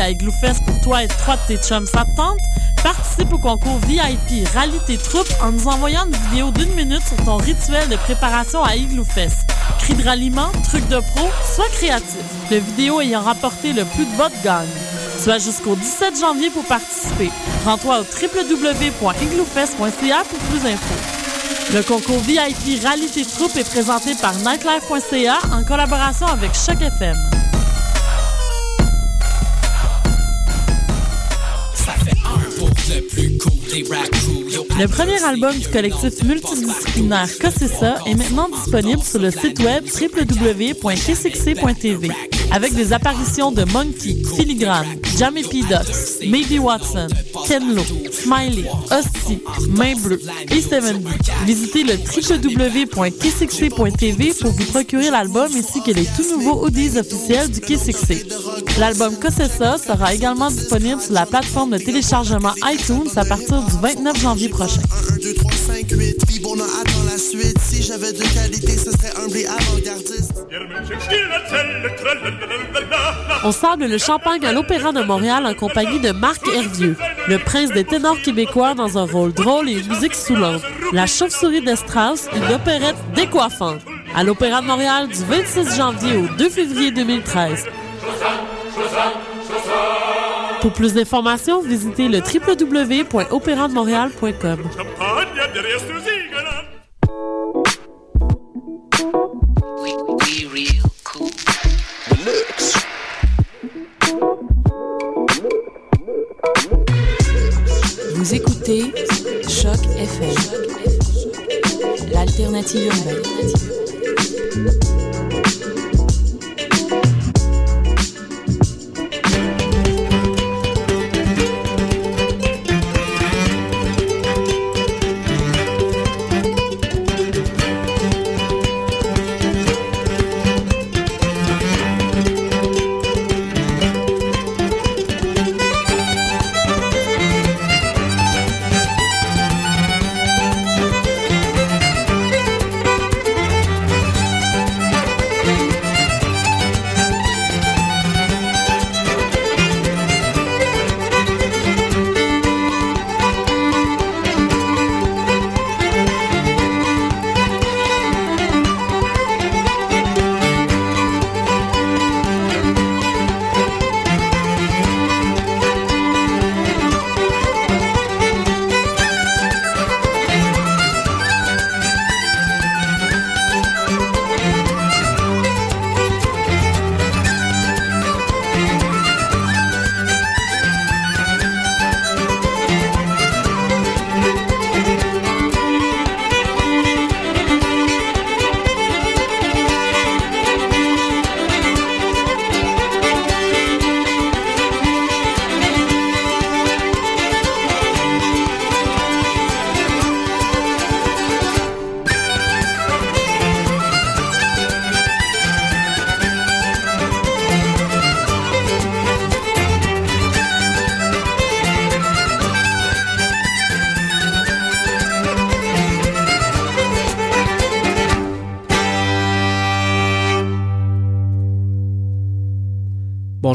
À Igloofest pour toi et trois de tes chums, ça te tente? Participe au concours VIP Rallye tes troupes en nous envoyant une vidéo d'une minute sur ton rituel de préparation à Igloofest. Cris de ralliement, trucs de pro, sois créatif. Le vidéo ayant rapporté le plus de votes gagne. As jusqu'au 17 janvier pour participer. Rends-toi au www.igloofest.ca pour plus d'infos. Le concours VIP Rallye tes troupes est présenté par nightlife.ca en collaboration avec Choc FM. Le premier album du collectif multidisciplinaire ça est maintenant disponible sur le site web www.kcxc.tv avec des apparitions de Monkey, Filigrane, Jamie P. Ducks, Maybe Watson, Ken Lo, Smiley, Hostie, Main Bleue et 70. Visitez le www.kcxc.tv pour vous procurer l'album ainsi que les tout nouveaux audios officiels du KCXC. L'album Cossessa sera également disponible sur la plateforme de téléchargement iTunes à partir du 29 janvier prochain. 1, 2, 3, 5, 8, puis bon, on attend le champagne à l'Opéra de Montréal en compagnie de Marc Hervieux, le prince des ténors québécois dans un rôle drôle et une musique soulante. La chauve-souris de Strauss, une opérette décoiffante. À l'Opéra de Montréal du 26 janvier au 2 février 2013. Pour plus d'informations, visitez le www.opérandemontréal.com. Vous écoutez Choc FM, l'alternative urbaine.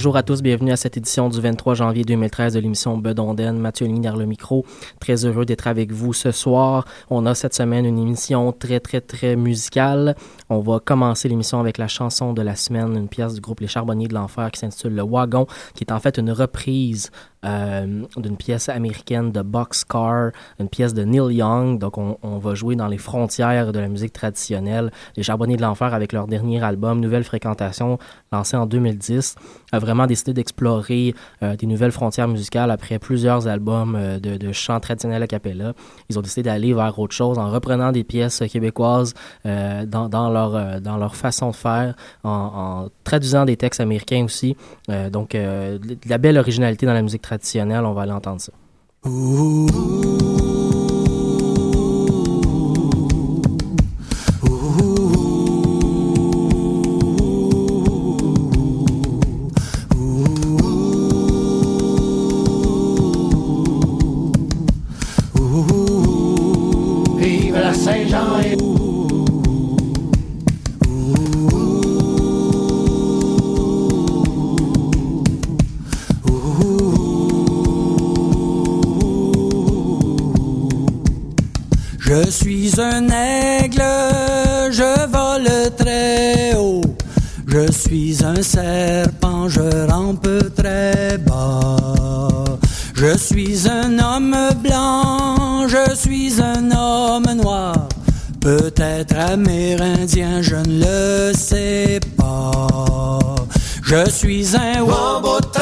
Bonjour à tous, bienvenue à cette édition du 23 janvier 2013 de l'émission Bedonden. Mathieu Ligny derrière le micro. Très heureux d'être avec vous ce soir. On a cette semaine une émission très, très, très musicale. On va commencer l'émission avec la chanson de la semaine, une pièce du groupe Les Charbonniers de l'Enfer qui s'intitule Le Wagon, qui est en fait une reprise d'une pièce américaine de Boxcar, une pièce de Neil Young. Donc, on, va jouer dans les frontières de la musique traditionnelle. Les Charbonniers de l'Enfer, avec leur dernier album, Nouvelle Fréquentation, lancé en 2010, a vraiment décidé d'explorer euh, des nouvelles frontières musicales après plusieurs albums euh, de, chants traditionnels a cappella. Ils ont décidé d'aller vers autre chose en reprenant des pièces québécoises euh, dans, leur, dans leur façon de faire, en traduisant des textes américains aussi. donc, de la belle originalité dans la musique traditionnelle, on va aller entendre ça. Je suis un aigle, je vole très haut. Je suis un serpent, je rampe très bas. Je suis un homme blanc, je suis un homme noir. Peut-être amérindien, je ne le sais pas. Je suis un Wobotrack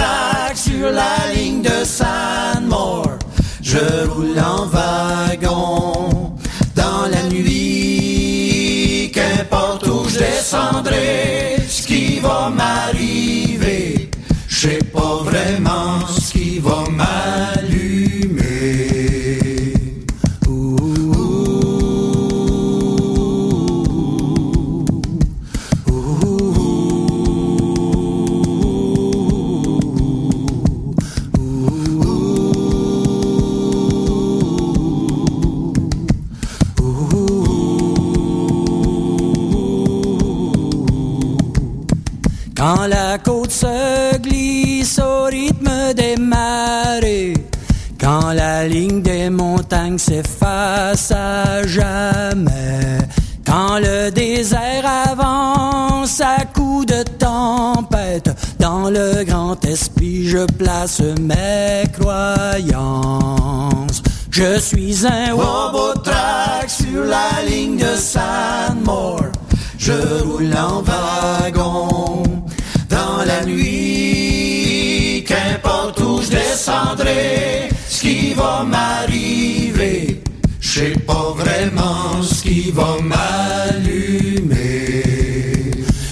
s'efface à jamais, quand le désert avance à coups de tempête, dans le grand esprit je place mes croyances. Je suis un Wobotrack sur la ligne de Sandmore. Je roule en wagon dans la nuit. Qu'importe où je descendrai, ce qui va m'arriver, je sais pas vraiment ce qui va m'allumer.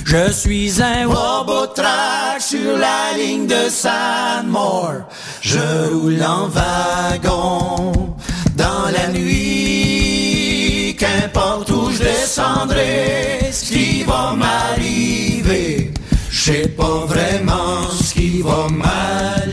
Je suis un Wobotrack sur la ligne de Sandmore. Je roule en wagon dans la nuit. Qu'importe où je descendrai, ce qui va m'arriver, je sais pas vraiment ce qui va m'allumer.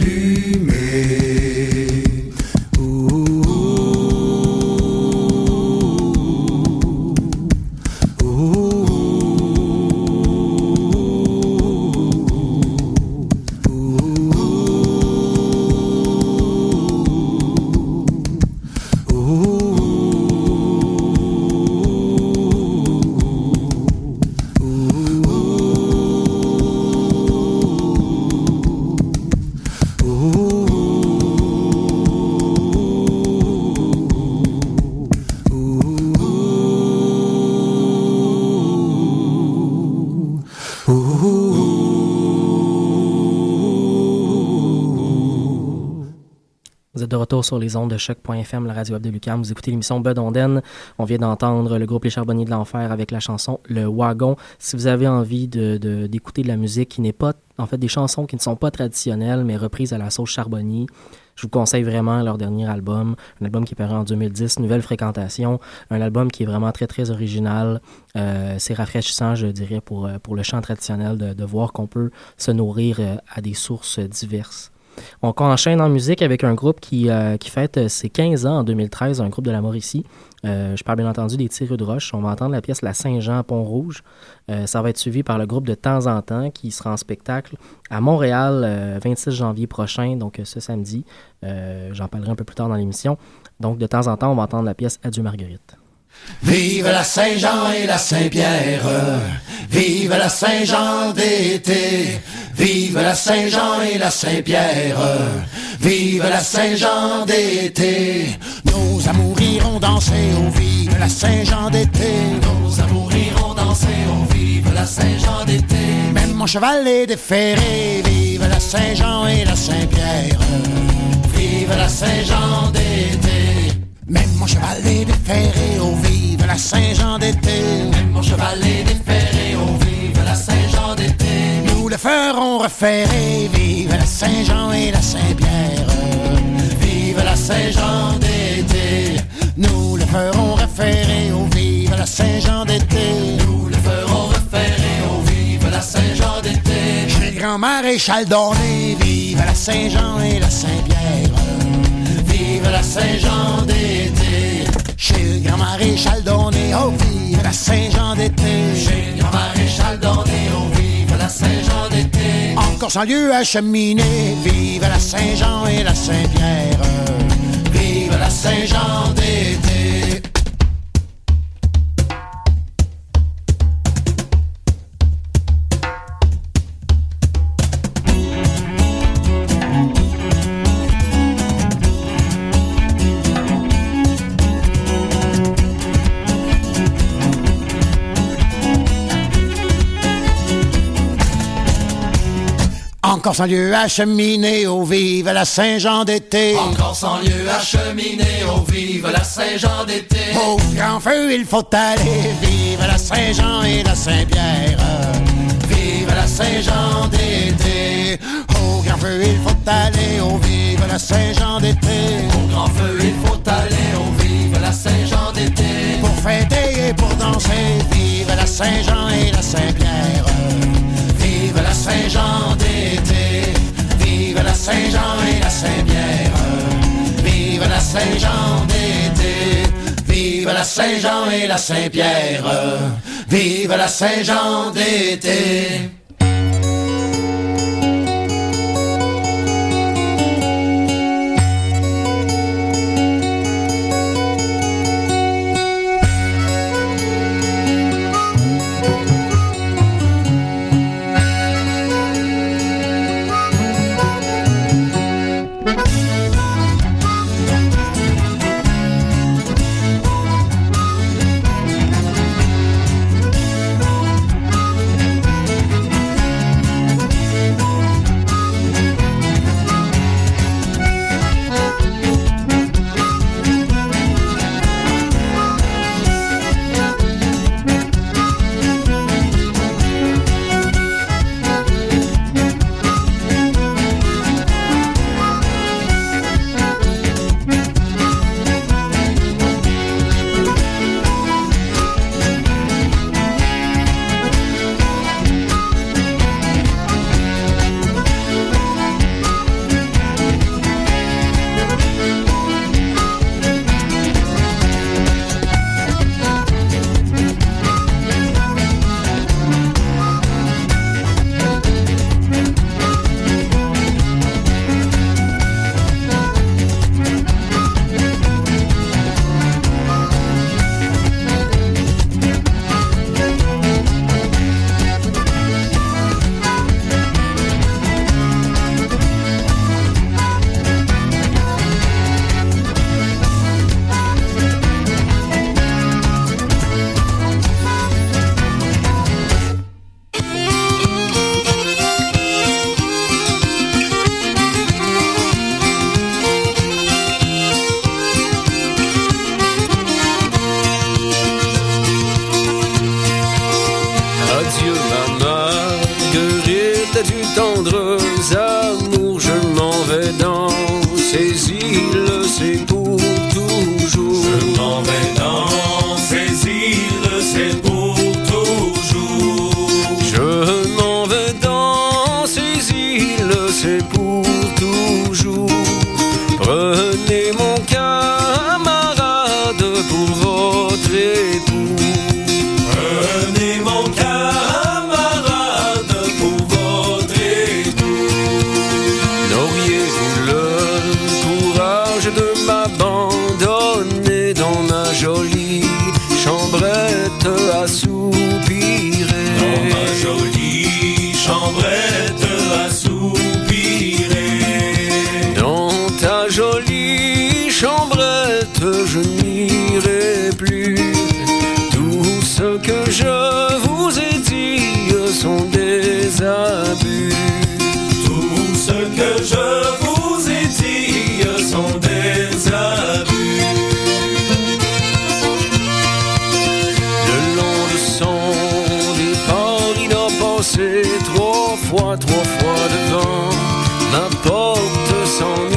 Retour sur les ondes de choc.fm, la radio web de Lucam. Vous écoutez l'émission Bud Onden. On vient d'entendre le groupe Les Charbonniers de l'Enfer avec la chanson Le Wagon. Si vous avez envie d'écouter de, la musique qui n'est pas, en fait, des chansons qui ne sont pas traditionnelles, mais reprises à la sauce Charbonnier, je vous conseille vraiment leur dernier album, un album qui est paru en 2010, Nouvelle Fréquentation, un album qui est vraiment très, très original. Euh, c'est rafraîchissant, je dirais, pour, euh, pour le chant traditionnel, de, de voir qu'on peut se nourrir euh, à des sources diverses. On enchaîne en musique avec un groupe qui, euh, fête ses 15 ans en 2013, un groupe de la Mauricie. Euh, je parle bien entendu des Tireux de Roche. On va entendre la pièce La Saint-Jean Pont-Rouge. Euh, ça va être suivi par le groupe de temps en temps qui sera en spectacle à Montréal euh, 26 janvier prochain, donc ce samedi. J'en parlerai un peu plus tard dans l'émission. Donc de temps en temps, on va entendre la pièce Adieu Marguerite. Vive la Saint-Jean et la Saint-Pierre, vive la Saint-Jean d'été, vive la Saint-Jean et la Saint-Pierre, vive la Saint-Jean d'été. Nos amours iront danser au vive la Saint-Jean d'été. Nos amours iront danser au vive la Saint-Jean d'été. Même mon cheval est déféré, vive la Saint-Jean et la Saint-Pierre, vive la Saint-Jean d'été. Même mon cheval est déféré au vive la Saint-Jean d'été. Même mon cheval est déféré au vive la Saint-Jean d'été. Nous le ferons reférer, vive la Saint-Jean et la Saint-Pierre. Vive la Saint-Jean d'été. Nous le ferons référer au vive la Saint-Jean d'été. Nous le ferons référer au vive la Saint-Jean d'été. Chez grand maréchal d'Ornay, vive la Saint-Jean et la Saint-Pierre. Vive la Saint-Jean d'été. Chez le grand maréchal d'Ornay, oh vive la Saint-Jean d'été. Chez le grand maréchal d'Ornay, oh vive la Saint-Jean d'été. Encore sans lieu à cheminer, vive la Saint-Jean et la Saint-Pierre. Vive la Saint-Jean d'été. Encore sans lieu à cheminer, au vive la Saint-Jean d'été. Encore sans lieu à cheminer, au vive la Saint-Jean d'été. Au grand feu, il faut aller, vive la Saint-Jean et la Saint-Pierre. Vive la Saint-Jean d'été. Au grand feu, il faut aller, au vive la Saint-Jean d'été. Au grand feu, il faut aller, au vive la Saint-Jean d'été. Pour fêter et pour danser, vive la Saint-Jean et la Saint-Pierre. Saint-Jean d'été. Vive la Saint-Jean et la Saint-Pierre. Vive la Saint-Jean d'été. porte sans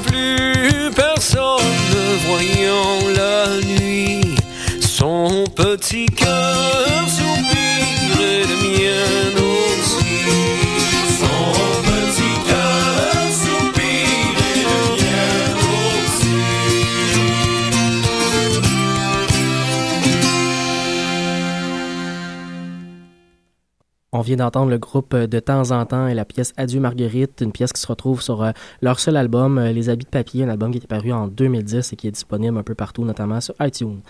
plus personne voyant la nuit son petit cœur soupire le mien aussi. On vient d'entendre le groupe euh, de temps en temps et la pièce Adieu Marguerite, une pièce qui se retrouve sur euh, leur seul album, euh, Les Habits de papier, un album qui est paru en 2010 et qui est disponible un peu partout, notamment sur iTunes.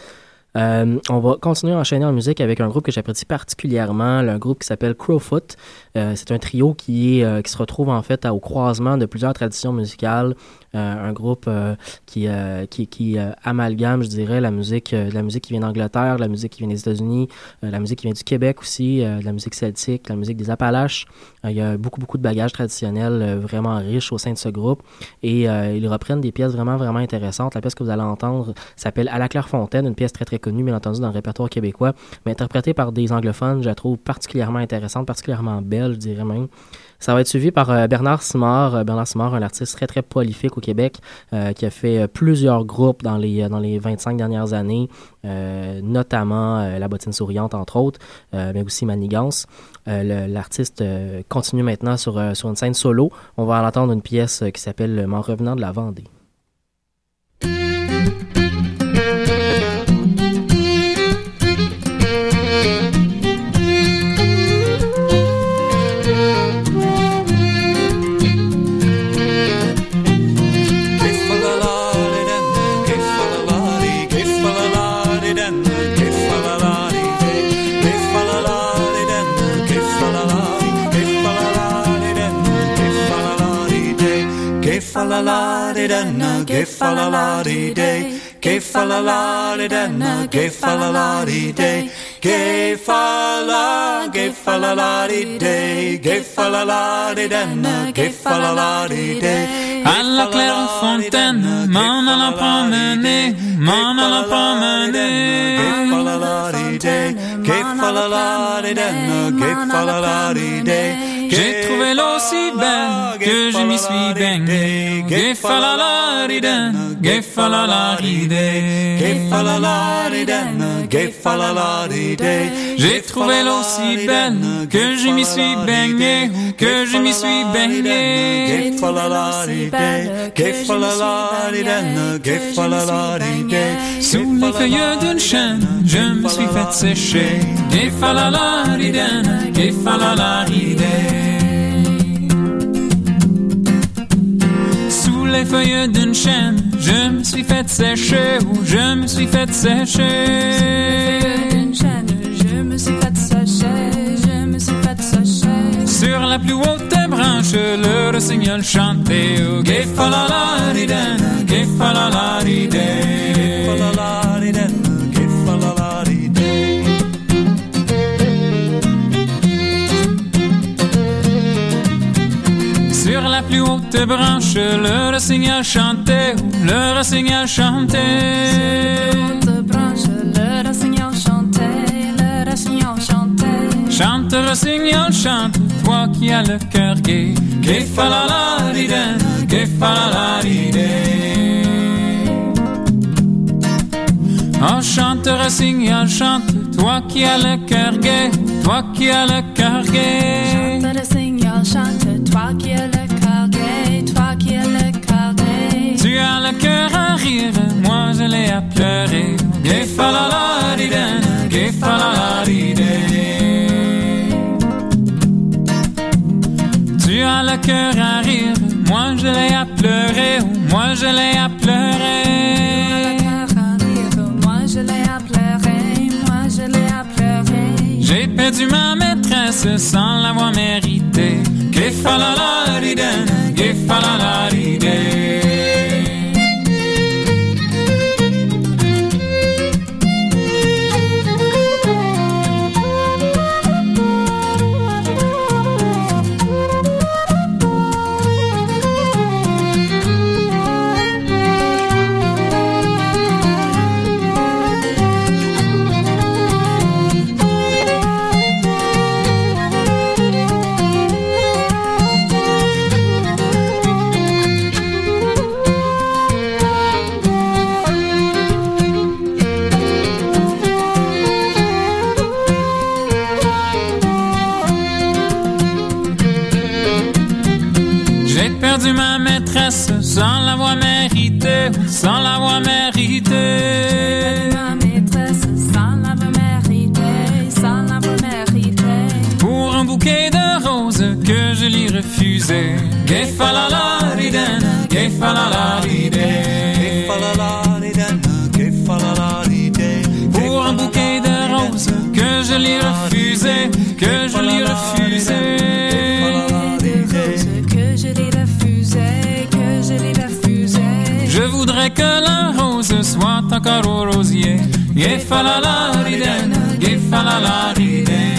On va continuer à enchaîner en musique avec un groupe que j'apprécie particulièrement, un groupe qui s'appelle Crowfoot. C'est un trio qui se retrouve en fait au croisement de plusieurs traditions musicales. Euh, un groupe euh, qui, euh, amalgame, je dirais, la musique, la musique qui vient d'Angleterre, la musique qui vient des États-Unis, la musique qui vient du Québec aussi, euh, la musique celtique, la musique des Appalaches. Il y a beaucoup, beaucoup de bagages traditionnels vraiment riches au sein de ce groupe. Et ils reprennent des pièces vraiment, vraiment intéressantes. La pièce que vous allez entendre s'appelle À la Clairefontaine, une pièce très, très connue, bien entendu, dans le répertoire québécois, mais interprétée par des anglophones, je la trouve particulièrement intéressante, particulièrement belle, je dirais même. Ça va être suivi par euh, Bernard Simard. Euh, Bernard Simard, un artiste très, très prolifique au Québec, euh, qui a fait plusieurs groupes dans les, dans les 25 dernières années, notamment La Bottine Souriante, entre autres, mais aussi Manigance. L'artiste continue maintenant sur, sur une scène solo. On va en entendre une pièce qui s'appelle M'en revenant de la Vendée. la la di da na, gay day, gay fa la la di da na, day, gay fa la, gay fa day, gay fa la la di da na, day. À la claire fontaine, m'en allant promener, m'en allant promener. Gay fa la la di day, gay fa la la di da na, gay fa day. J'ai trouvé l'eau si belle que je m'y suis baigné. Ge-fa-la-la-di-da, ge-fa-la-la-di-day. Ge-fa-la-la-di-da-na, ge-fa-la-la-di-day. J'ai trouvé l'eau si belle que je m'y suis baigné, que je m'y suis baigné. Ge-fa-la-la-di-day. Ge-fa-la-la-di-da-na, ge-fa-la-la-di-day. Sous les feuilles d'une chêne, je me suis fait sécher. Ge-fa-la-la-di-da, ge-fa-la-la-di-day. Les feuilles d'une chêne, je me suis fait sécher, je me suis fait sécher. Chaîne, je me suis fait sécher, je me suis fait sécher. Sur la plus haute branche, le rossignol chantait. Oh, ge-fa-la-la-di-da, ge-fa-la-la-di-day. Ge-fa-la-la-di-da-na, ge-fa-la-la-di-day. La plus haute branche, le rossignol chantait, le rossignol chantait. Haute branche, le rossignol chantait, le rossignol chantait. Chante, rossignol, chante, toi qui as le cœur gai. Ge-fa-la-la-di-da, ge-fa-la-la-di-day. Oh, chante, rossignol, chante, toi qui as le cœur gai, toi qui as le cœur gai. Chante, rossignol chante, toi qui as le rire, moi je l'ai à pleurer. Tu as le cœur à rire, moi je l'ai à pleurer, moi je l'ai à pleurer. Moi je l'ai à pleurer, moi je l'ai à pleurer. J'ai perdu ma maîtresse sans l'avoir méritée. Ge-fa-la-la-di-da, ge-fa-la-la-di-day. soata caro rosier gefalala riden gefalala riden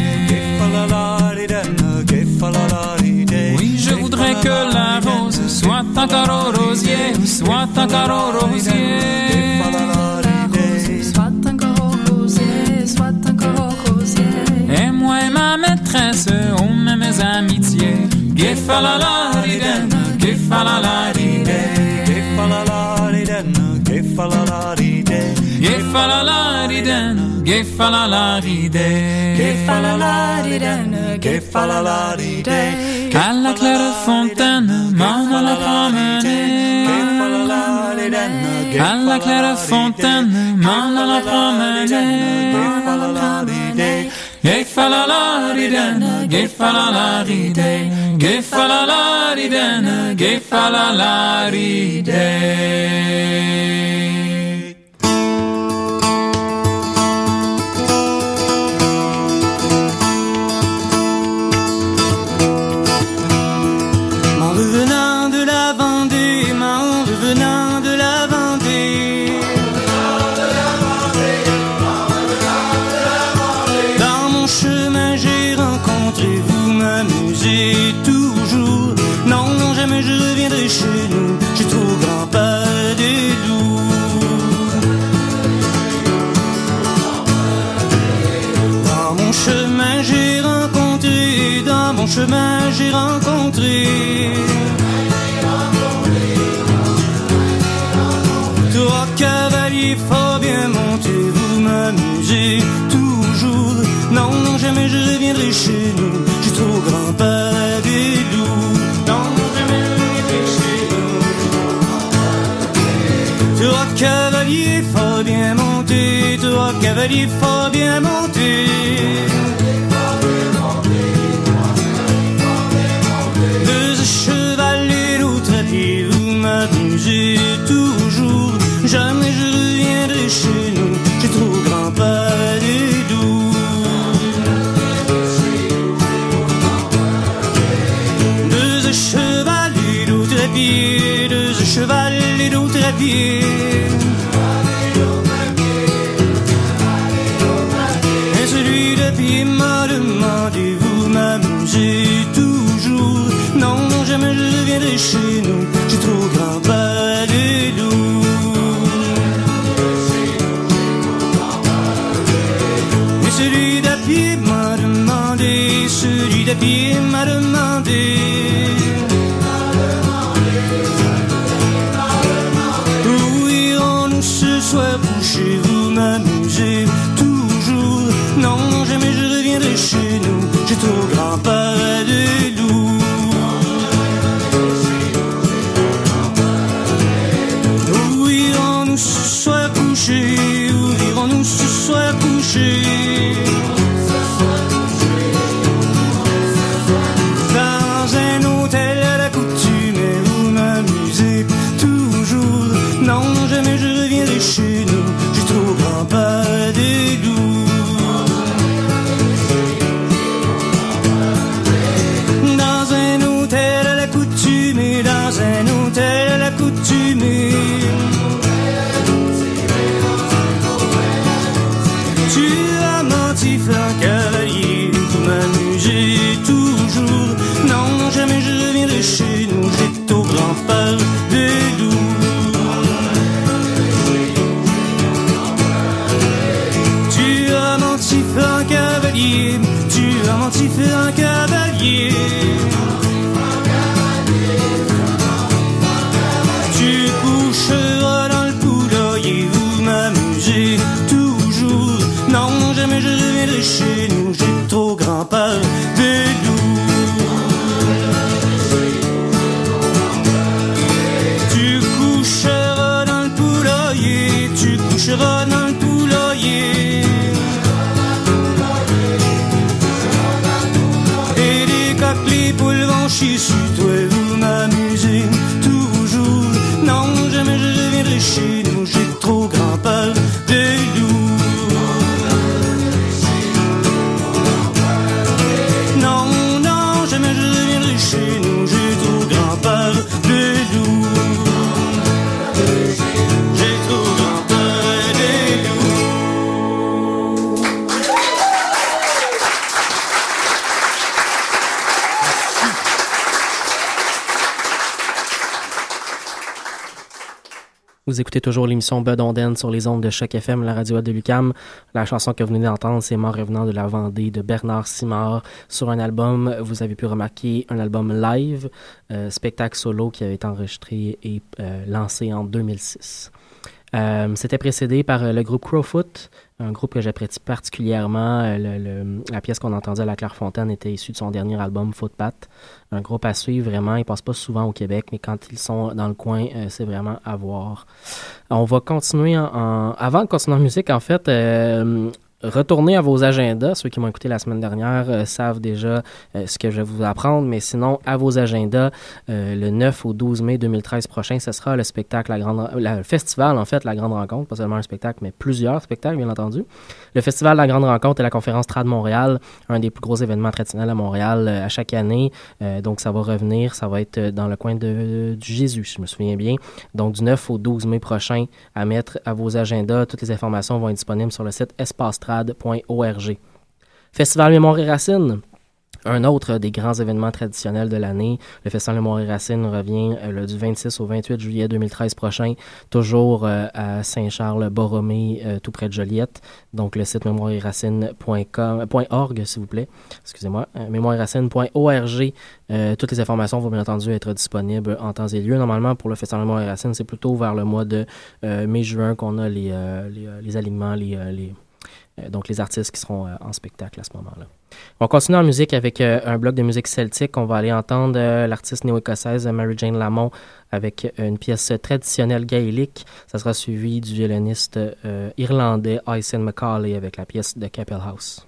oui je voudrais que la rose soit un caro rosier soit un caro rosier et moi et ma maîtresse on met mes amitiés. Riden Gefalalaridae Gefalalaridae Gefalalaridae Gefalalaridae Gefalalaridae À la claire fontaine Maman la promenait à la claire fontaine, maman la promenait. Gefalalariden, gefalalaridae, gefalalaridae, gefalalaridae. chemin j'ai rencontré. Trois cavaliers fort bien montés, vous m'amusez toujours. Non, non, jamais je reviendrai chez nous, j'ai trop grand peur des loups. Non, non, jamais je reviendrai chez nous. Trois cavaliers fort bien montés, trois cavaliers fort bien montés. Écoutez toujours l'émission Bedonden sur les ondes de Choc FM, la radio de Lucam. La chanson que vous venez d'entendre, c'est Mort revenant de la Vendée de Bernard Simard sur un album, vous avez pu remarquer, un album live, euh, spectacle solo qui avait été enregistré et euh, lancé en 2006. Euh, C'était précédé par le groupe Crowfoot, un groupe que j'apprécie particulièrement. Euh, le- le- la pièce qu'on entendait à la Clairefontaine était issue de son dernier album Footpath. Un groupe à suivre vraiment. Ils passent pas souvent au Québec, mais quand ils sont dans le coin, euh, c'est vraiment à voir. On va continuer en, en- Avant de continuer en musique, en fait, euh, retournez à vos agendas. Ceux qui m'ont écouté la semaine dernière euh, savent déjà euh, ce que je vais vous apprendre, mais sinon, à vos agendas, euh, le 9 au 12 mai 2013 prochain, ce sera le spectacle, la grande, le festival, en fait, la grande rencontre, pas seulement un spectacle, mais plusieurs spectacles, bien entendu. Le festival La Grande Rencontre et la conférence Trad Montréal, un des plus gros événements traditionnels à Montréal à chaque année. Donc, ça va revenir, ça va être dans le coin de, du Jésus, si je me souviens bien. Donc, du 9 au 12 mai prochain, à mettre à vos agendas. Toutes les informations vont être disponibles sur le site Festival Mémoire et Racines. Un autre des grands événements traditionnels de l'année, le Festival Mémoire et Racines revient euh, du 26 au 28 juillet 2013 prochain, toujours euh, à Saint-Charles-Borromée, euh, tout près de Joliette. Donc le site mémoireetracines.org, s'il vous plaît. Excusez-moi, mémoireetracines.org. Toutes les informations vont bien entendu être disponibles en temps et lieu. Normalement, pour le Festival Mémoire et Racines, c'est plutôt vers le mois de mai-juin qu'on a les, les, alignements, les, les, donc les artistes qui seront euh, en spectacle à ce moment-là. On continue en musique avec euh, un bloc de musique celtique. On va aller entendre euh, l'artiste néo-écossaise euh, Mary Jane Lamont avec euh, une pièce traditionnelle gaélique. Ça sera suivi du violoniste euh, irlandais Aysen McCauley avec la pièce de Capel House.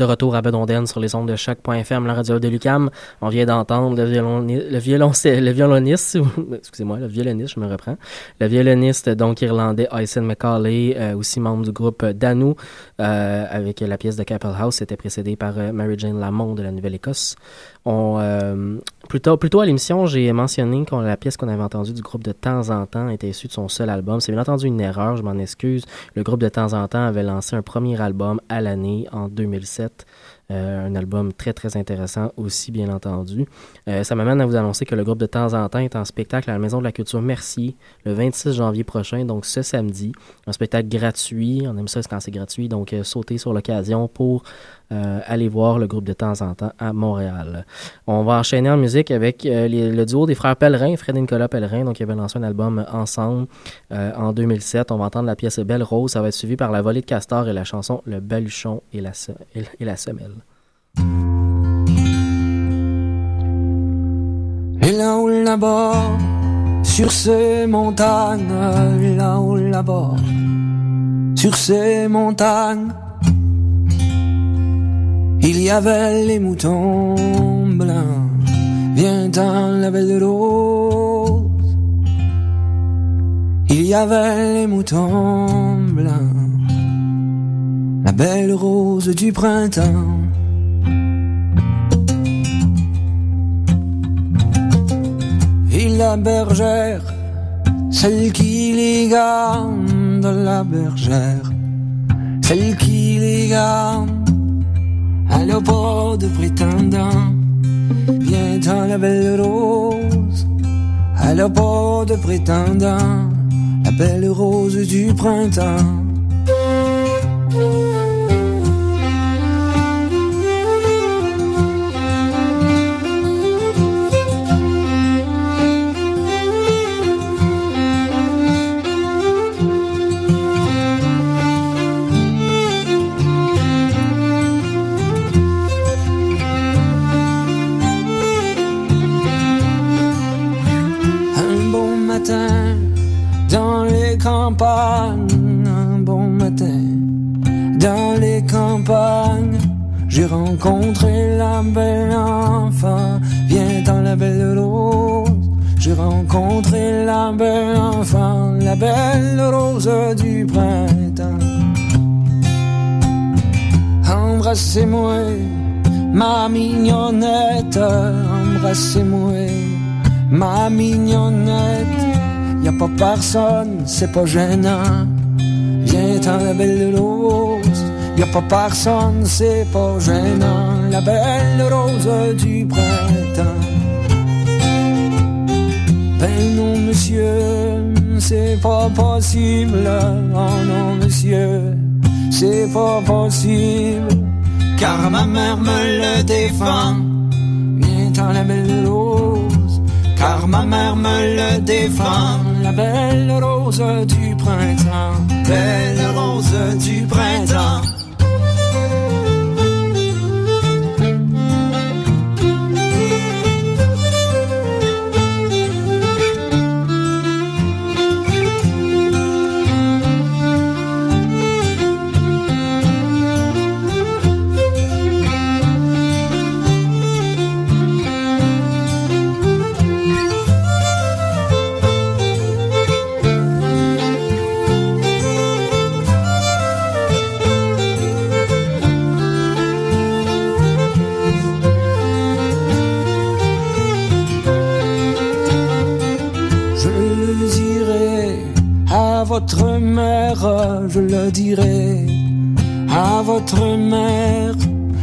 De retour à Bedonden sur les ondes de choc.fm, la radio de Lucam. On vient d'entendre le, violoni- le, violon- le violoniste, excusez-moi, le violoniste, je me reprends. Le violoniste donc irlandais Aysen McCauley, euh, aussi membre du groupe Danou, euh, avec la pièce de Capel House, c'était précédé par euh, Mary Jane Lamont de la Nouvelle-Écosse. On, euh, plus, tôt, plus tôt à l'émission, j'ai mentionné que la pièce qu'on avait entendue du groupe de temps en temps était issue de son seul album. C'est bien entendu une erreur, je m'en excuse. Le groupe de temps en temps avait lancé un premier album à l'année en 2007. Euh, un album très très intéressant aussi bien entendu. Euh, ça m'amène à vous annoncer que le groupe de temps en temps est en spectacle à la Maison de la Culture Mercier le 26 janvier prochain, donc ce samedi. Un spectacle gratuit, on aime ça quand c'est gratuit, donc euh, sautez sur l'occasion pour euh, aller voir le groupe de temps en temps à Montréal. On va enchaîner en musique avec euh, le duo des frères Pellerin, Fred et Nicolas Pellerin, donc ils avaient lancé un album ensemble euh, en 2007. On va entendre la pièce Belle Rose, ça va être suivi par la volée de castor et la chanson Le Baluchon et la, et la semelle. Et là-haut là-bas, sur ces montagnes, là-haut là-bas, sur ces montagnes, il y avait les moutons blancs. Viens dans la belle rose. Il y avait les moutons blancs. La belle rose du printemps. Et la bergère, celle qui les garde, la bergère, celle qui les garde, a pas de prétendant. Viens la belle rose, a pas de prétendant, la belle rose du printemps. Personne, c'est pas gênant. Viens dans la belle rose, y a pas personne, c'est pas gênant. La belle rose du printemps. Ben non, monsieur, c'est pas possible. Oh non, monsieur, c'est pas possible. Car ma mère me le défend. Viens dans la belle rose. Car ma mère me le défend. Belle rose du printemps. Belle rose du printemps. Votre mère, je le dirai à votre mère,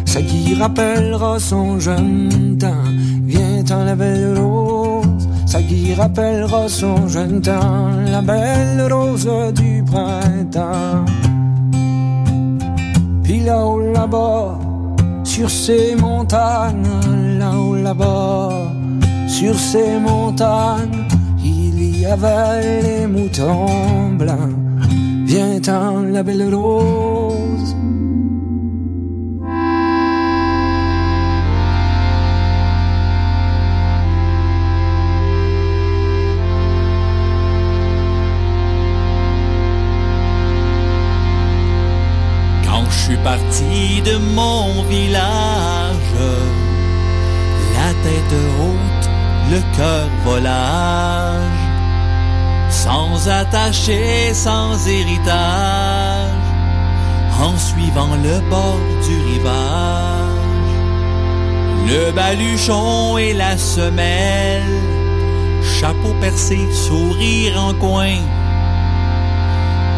ça qui rappellera son jeune temps. Viens dans la belle rose, ça qui rappellera son jeune temps, la belle rose du printemps. Puis là-haut là-bas, sur ces montagnes, là-haut là-bas, sur ces montagnes, avait les moutons blancs. Viens dans la belle rose. Quand je suis parti de mon village, la tête haute, le cœur volage, sans attaché, sans héritage, en suivant le bord du rivage, le baluchon et la semelle, chapeau percé, sourire en coin.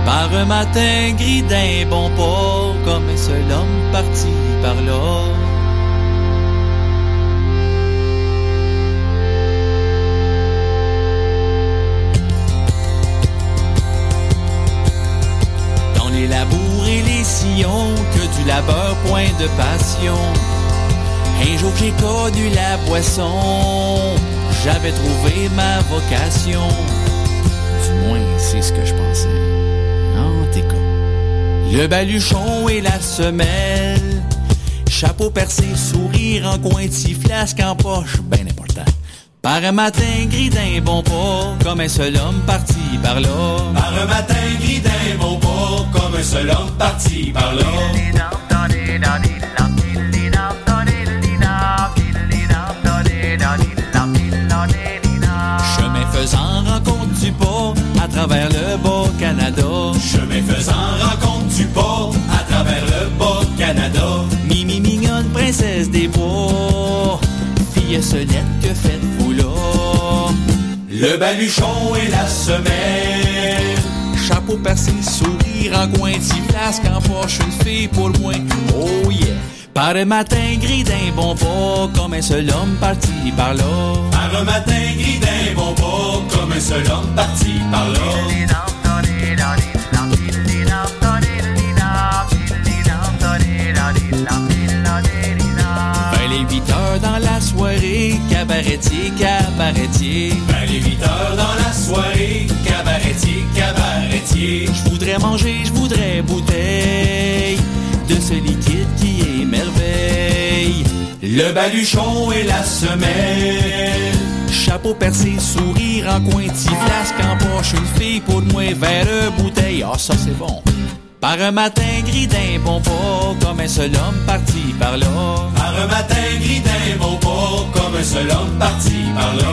Par un matin gris d'un bon port, comme un seul homme parti par là. Les labours et les sillons, que du labeur, point de passion. Un jour j'ai connu la boisson, j'avais trouvé ma vocation. Du moins, c'est ce que je pensais. En tes. Le baluchon et la semelle, chapeau percé, sourire en coin, flasque en poche, ben important. Par un matin gris d'un bon pas, comme un seul homme parti par là. Par un matin gris d'un bon pas, comme un seul homme parti par là. Chemin faisant rencontre du pas à travers le bas Canada. Chemin faisant rencontre du pas à travers le bas Canada. Mimi mignonne, princesse des bois, fille solette, que faites-vous? là? Le baluchon et la semelle. Chapeau percé, sourire en coin, petit flasque en poche, une fille pour le moins. Oh yeah! Par un matin gris d'un bon pas, comme un seul homme parti par là. Par un matin gris d'un bon pas, comme un seul homme parti par là. La soirée, cabaretier, cabaretier. Vers les 8 heures dans la soirée, cabaretier, cabaretier. Je voudrais manger, je voudrais bouteille de ce liquide qui est merveille. Le baluchon et la semelle. Chapeau percé, sourire en coin, petit flasque en poche, une fille pour moi, verre bouteille. Ah, ça c'est bon. Par un matin gris d'un bon pas, comme un seul homme parti par là. Par un matin gris d'un bon pas, comme un seul homme parti par là.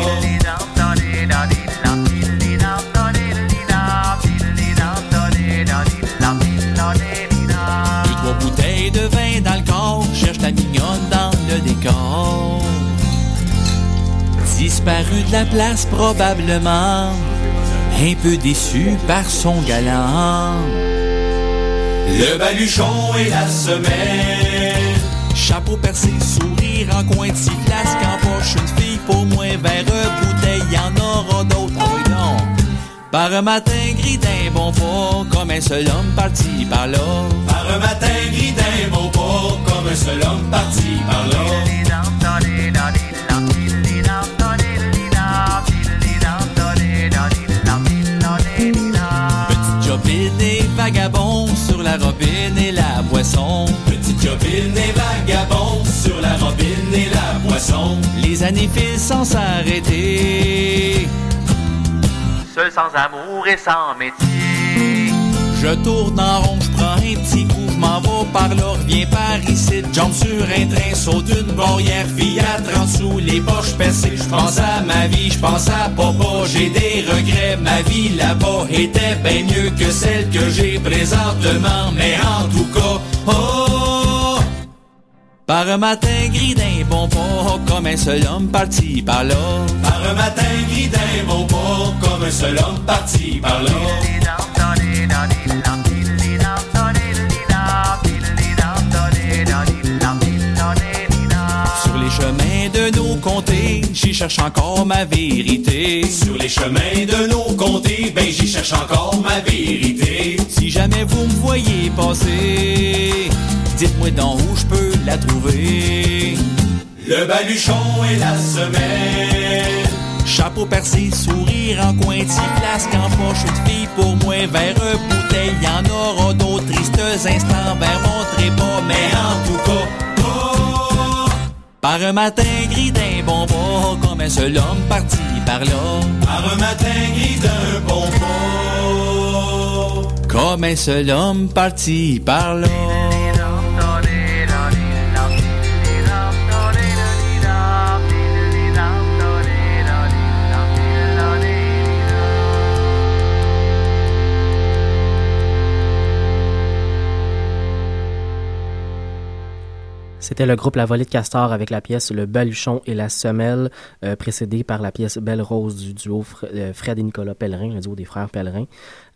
Bouteilles de vin dans le corps, cherche la mignonne dans le décor. Disparu de la place probablement, un peu déçu par son galant. Le baluchon et la semelle. Chapeau percé, sourire en coin, petit flasque en poche, une fille pour moi, verre bouteille, y en aura d'autres, ah oui non. Par un matin gris d'un bon pas, comme un seul homme parti par là. Par un matin gris d'un bon pas, comme un seul homme parti par là. La robine et la boisson. Petite jobine et vagabond sur la robine et la boisson. Les années filent sans s'arrêter. Seul sans amour et sans métier. Je tourne en rond, je prends un petit coup, je m'en vais par là, reviens par ici, jump sur un train, saute d'une barrière, fille à 30 sous, les poches percées, je pense à ma vie, je pense à papa, j'ai des regrets, ma vie là-bas était bien mieux que celle que j'ai présentement, mais en tout cas, oh, par un matin gris d'un bon pas, comme un seul homme parti par là. Par un matin gris d'un bon pas, comme un seul homme parti par là. Cherche encore ma vérité. Sur les chemins de nos comtés, ben j'y cherche encore ma vérité. Si jamais vous me voyez passer, dites-moi dans où je peux la trouver. Le baluchon et la semelle. Chapeau percé, sourire en coin, petit flasque en poche, une fille pour moi, verre bouteille, y en aura d'autres tristes instants, vers montrer pas, mais en tout cas, par un matin gris d'un bon pas, comme un seul homme parti par là. Par un matin gris d'un bon pas. Comme un seul homme parti par là. C'était le groupe La Volée de Castor avec la pièce Le Baluchon et la Semelle, euh, précédée par la pièce Belle Rose du duo euh, Fred et Nicolas Pellerin, le duo des frères Pellerin.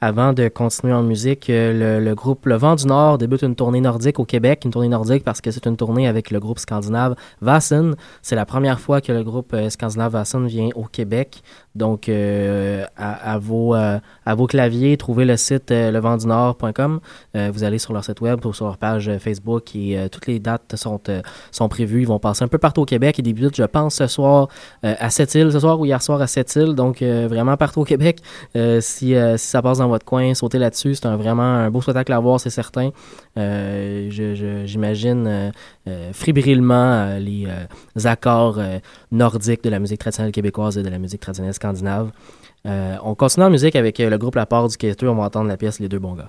Avant de continuer en musique, euh, le, groupe Le Vent du Nord débute une tournée nordique au Québec. Une tournée nordique parce que c'est une tournée avec le groupe scandinave Vassen. C'est la première fois que le groupe euh, scandinave Vassen vient au Québec. Donc, euh, à, vos, à vos claviers, trouvez le site euh, leventdunord.com. Euh, vous allez sur leur site web ou sur leur page Facebook et toutes les dates sont, sont prévues. Ils vont passer un peu partout au Québec. Ils débutent, je pense, ce soir à Sept-Îles, ce soir ou hier soir à Sept-Îles. Donc, vraiment partout au Québec. Si, si ça passe dans votre coin, sautez là-dessus. C'est un, vraiment un beau spectacle à voir, c'est certain. Euh, J'imagine euh, euh, fébrilement les accords nordiques de la musique traditionnelle québécoise et de la musique traditionnelle scandinave. On continue en musique avec le groupe La Part du Quêteux. On va entendre la pièce Les deux bons gars.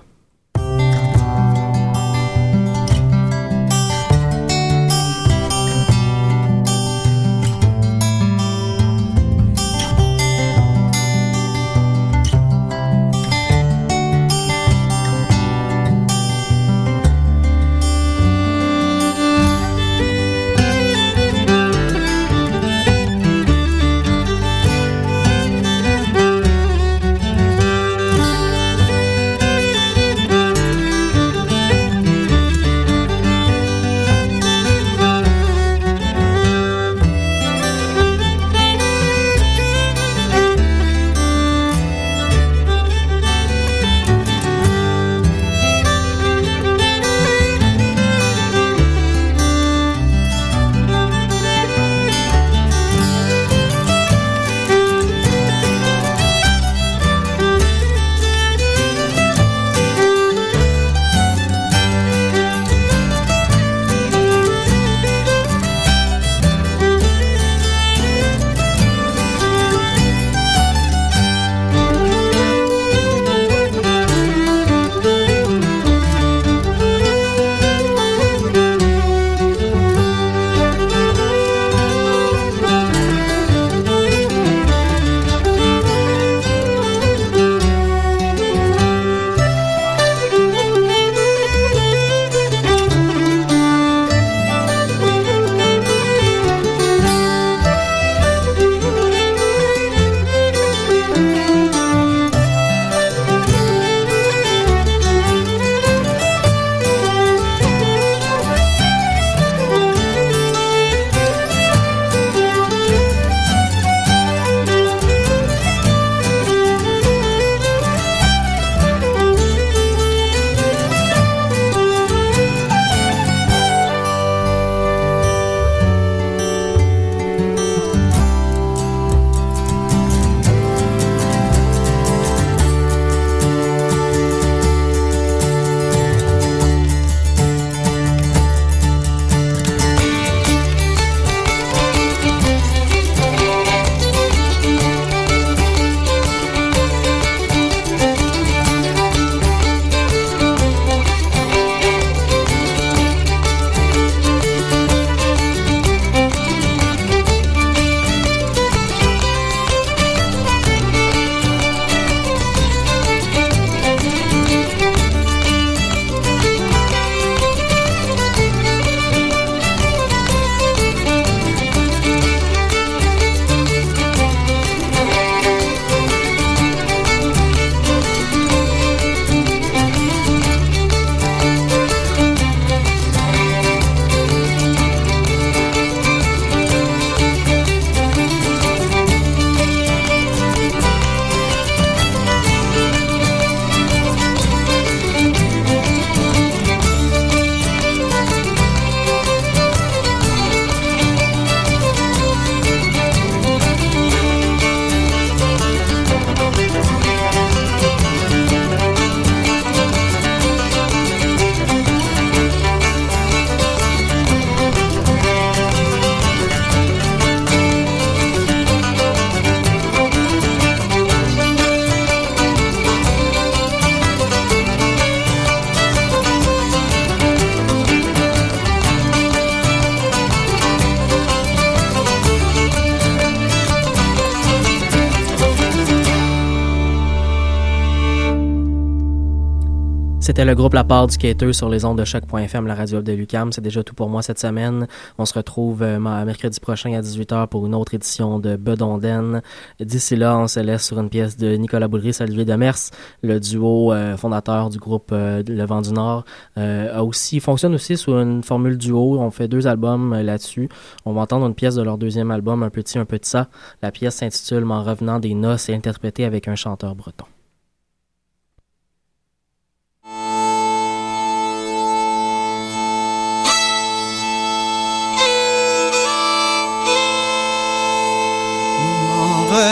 C'était le groupe La Part du Skater sur les ondes de choc.fm, la radio de Lucam. C'est déjà tout pour moi cette semaine. On se retrouve euh, mercredi prochain à 18h pour une autre édition de Bedonden. D'ici là, on se laisse sur une pièce de Nicolas Boudry, Olivier Demers, le duo euh, fondateur du groupe euh, Le Vent du Nord. euh, a aussi, fonctionne aussi sur une formule duo. On fait deux albums là-dessus. On va entendre une pièce de leur deuxième album, Un petit, un petit ça. La pièce s'intitule En revenant des noces et interprétée avec un chanteur breton.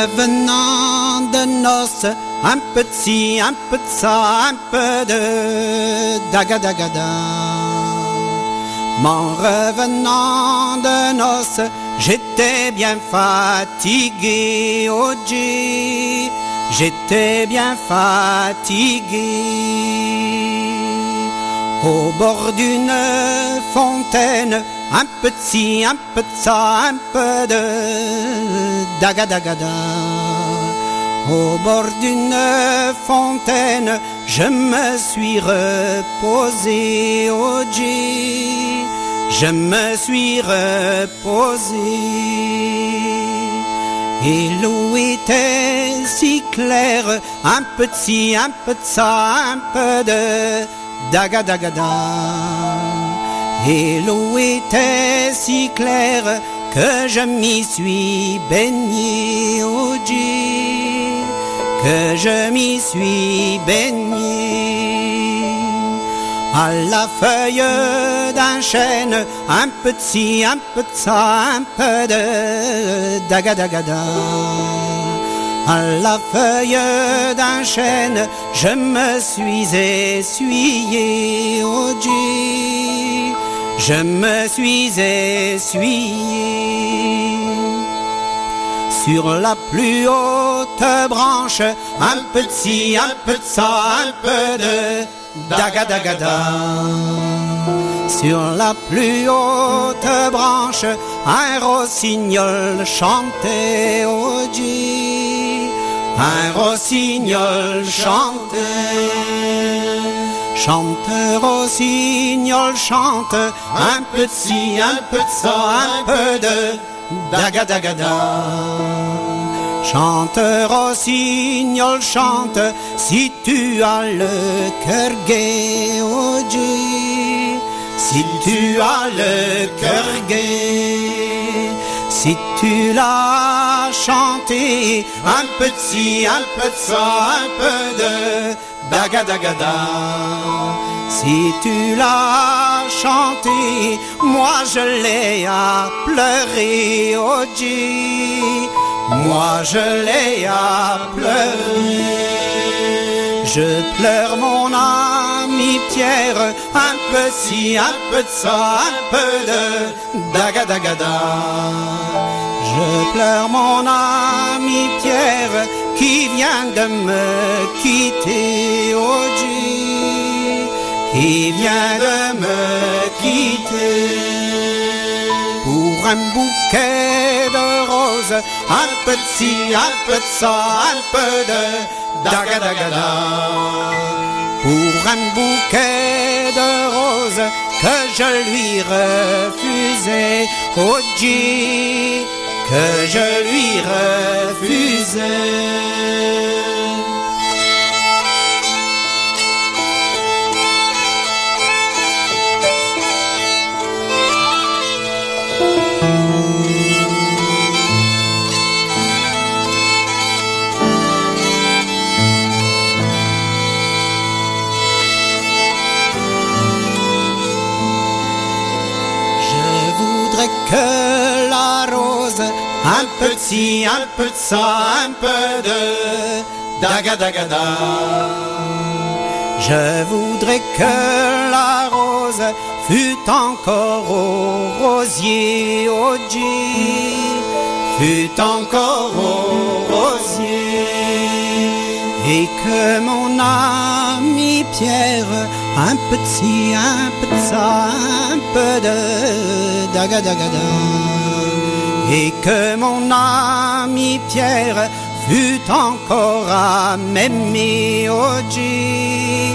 Revenant de noces, un petit, un peu de ça, un peu de dagadagada. M'en revenant de noces, j'étais bien fatigué, oh Dieu, j'étais bien fatigué. Au bord d'une fontaine, un petit, un peu de ça, un peu de dagadagada. Au bord d'une fontaine, je me suis reposé, oh je me suis reposé. Et l'eau était si claire, un petit, un peu de ça, un peu de dagadagada. Et l'eau était si claire que je m'y suis baigné, oh Dieu, que je m'y suis baigné. À la feuille d'un chêne, un petit, un peu de ça, un peu de dagadagada. À la feuille d'un chêne, je me suis essuyé, oh Dieu, je me suis essuyé. Sur la plus haute branche, un petit, un peu de ça, un peu de dagadagada. Sur la plus haute branche, un rossignol chantait, oh Dieu, un rossignol chantait. Chante, rossignol, chante, un petit, un peu de ça, un peu de dagadagada. Chante, rossignol, chante, si tu as le cœur gai, oh si tu as le cœur gai, si tu l'as chanté, un petit, un peu de ça, un peu de dagadagada. Si tu l'as chanté, moi je l'ai à pleurer, oh moi je l'ai à pleurer. Je pleure mon ami Pierre, un petit, un peu de ça, un peu de dagadagada. Je pleure mon ami Pierre qui vient de me quitter, oh Dieu, qui vient de me quitter. Pour un bouquet de roses, un petit, un peu de ça, un peu de dagadagada. Pour un bouquet de roses que je lui refusais, oh Dieu, que je lui refusais. Un petit, un peu de ça, un peu de dagadagada. Je voudrais que la rose fût encore au rosier, Dieu, fût encore au rosier. Et que mon ami Pierre, un petit, un peu de ça, un peu de dagadagada. Et que mon ami Pierre fût encore à m'aimer, oh Dieu,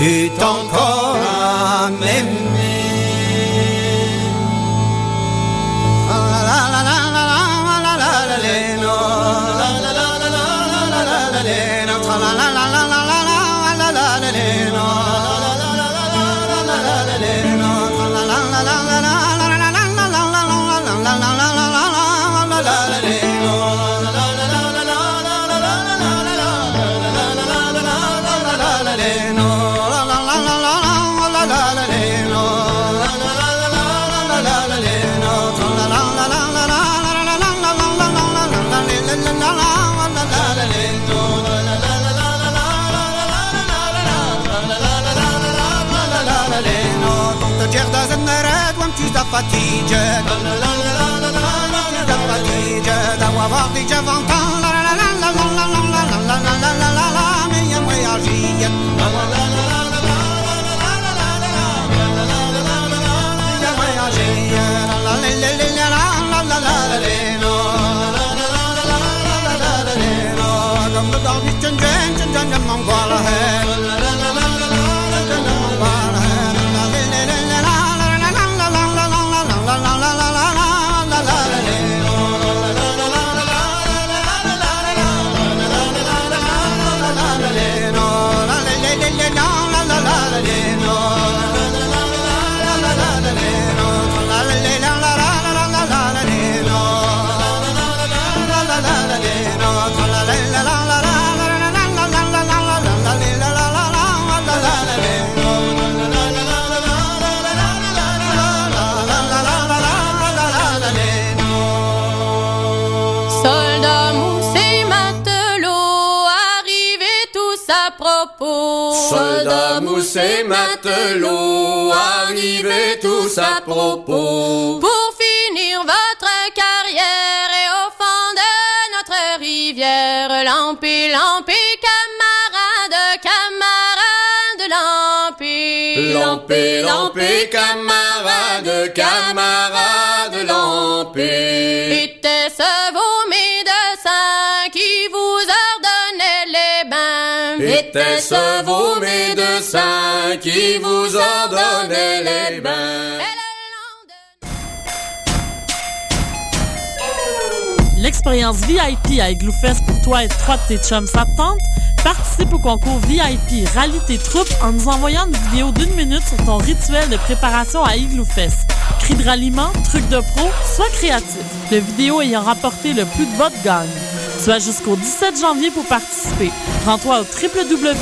est encore à m'aimer. Fatige da fatige da wa je la la la la la la la la la la la la la la mi ya mo ya ji ya la la la la la la la la la la la la la ya mo ya ji ya la la la la la la la la la le no la la la la la la la la le no gam Soldats, moussés, matelots, arrivez tous à propos. Pour finir votre carrière et au fond de notre rivière, lampé, lampé, camarades, camarades, lampé. Lampé, lampé, camarades, camarades, Était-ce vos médecins qui vous ordonnaient les bains? L'expérience VIP à Igloofest pour toi et trois de tes chums ça te tente? Participe au concours VIP Rallye tes troupes en nous envoyant une vidéo d'une minute sur ton rituel de préparation à Igloofest. Cris de ralliement, trucs de pro, sois créatif. Le vidéo ayant rapporté le plus de votes gagne. Tu as jusqu'au 17 janvier pour participer. Rends-toi au www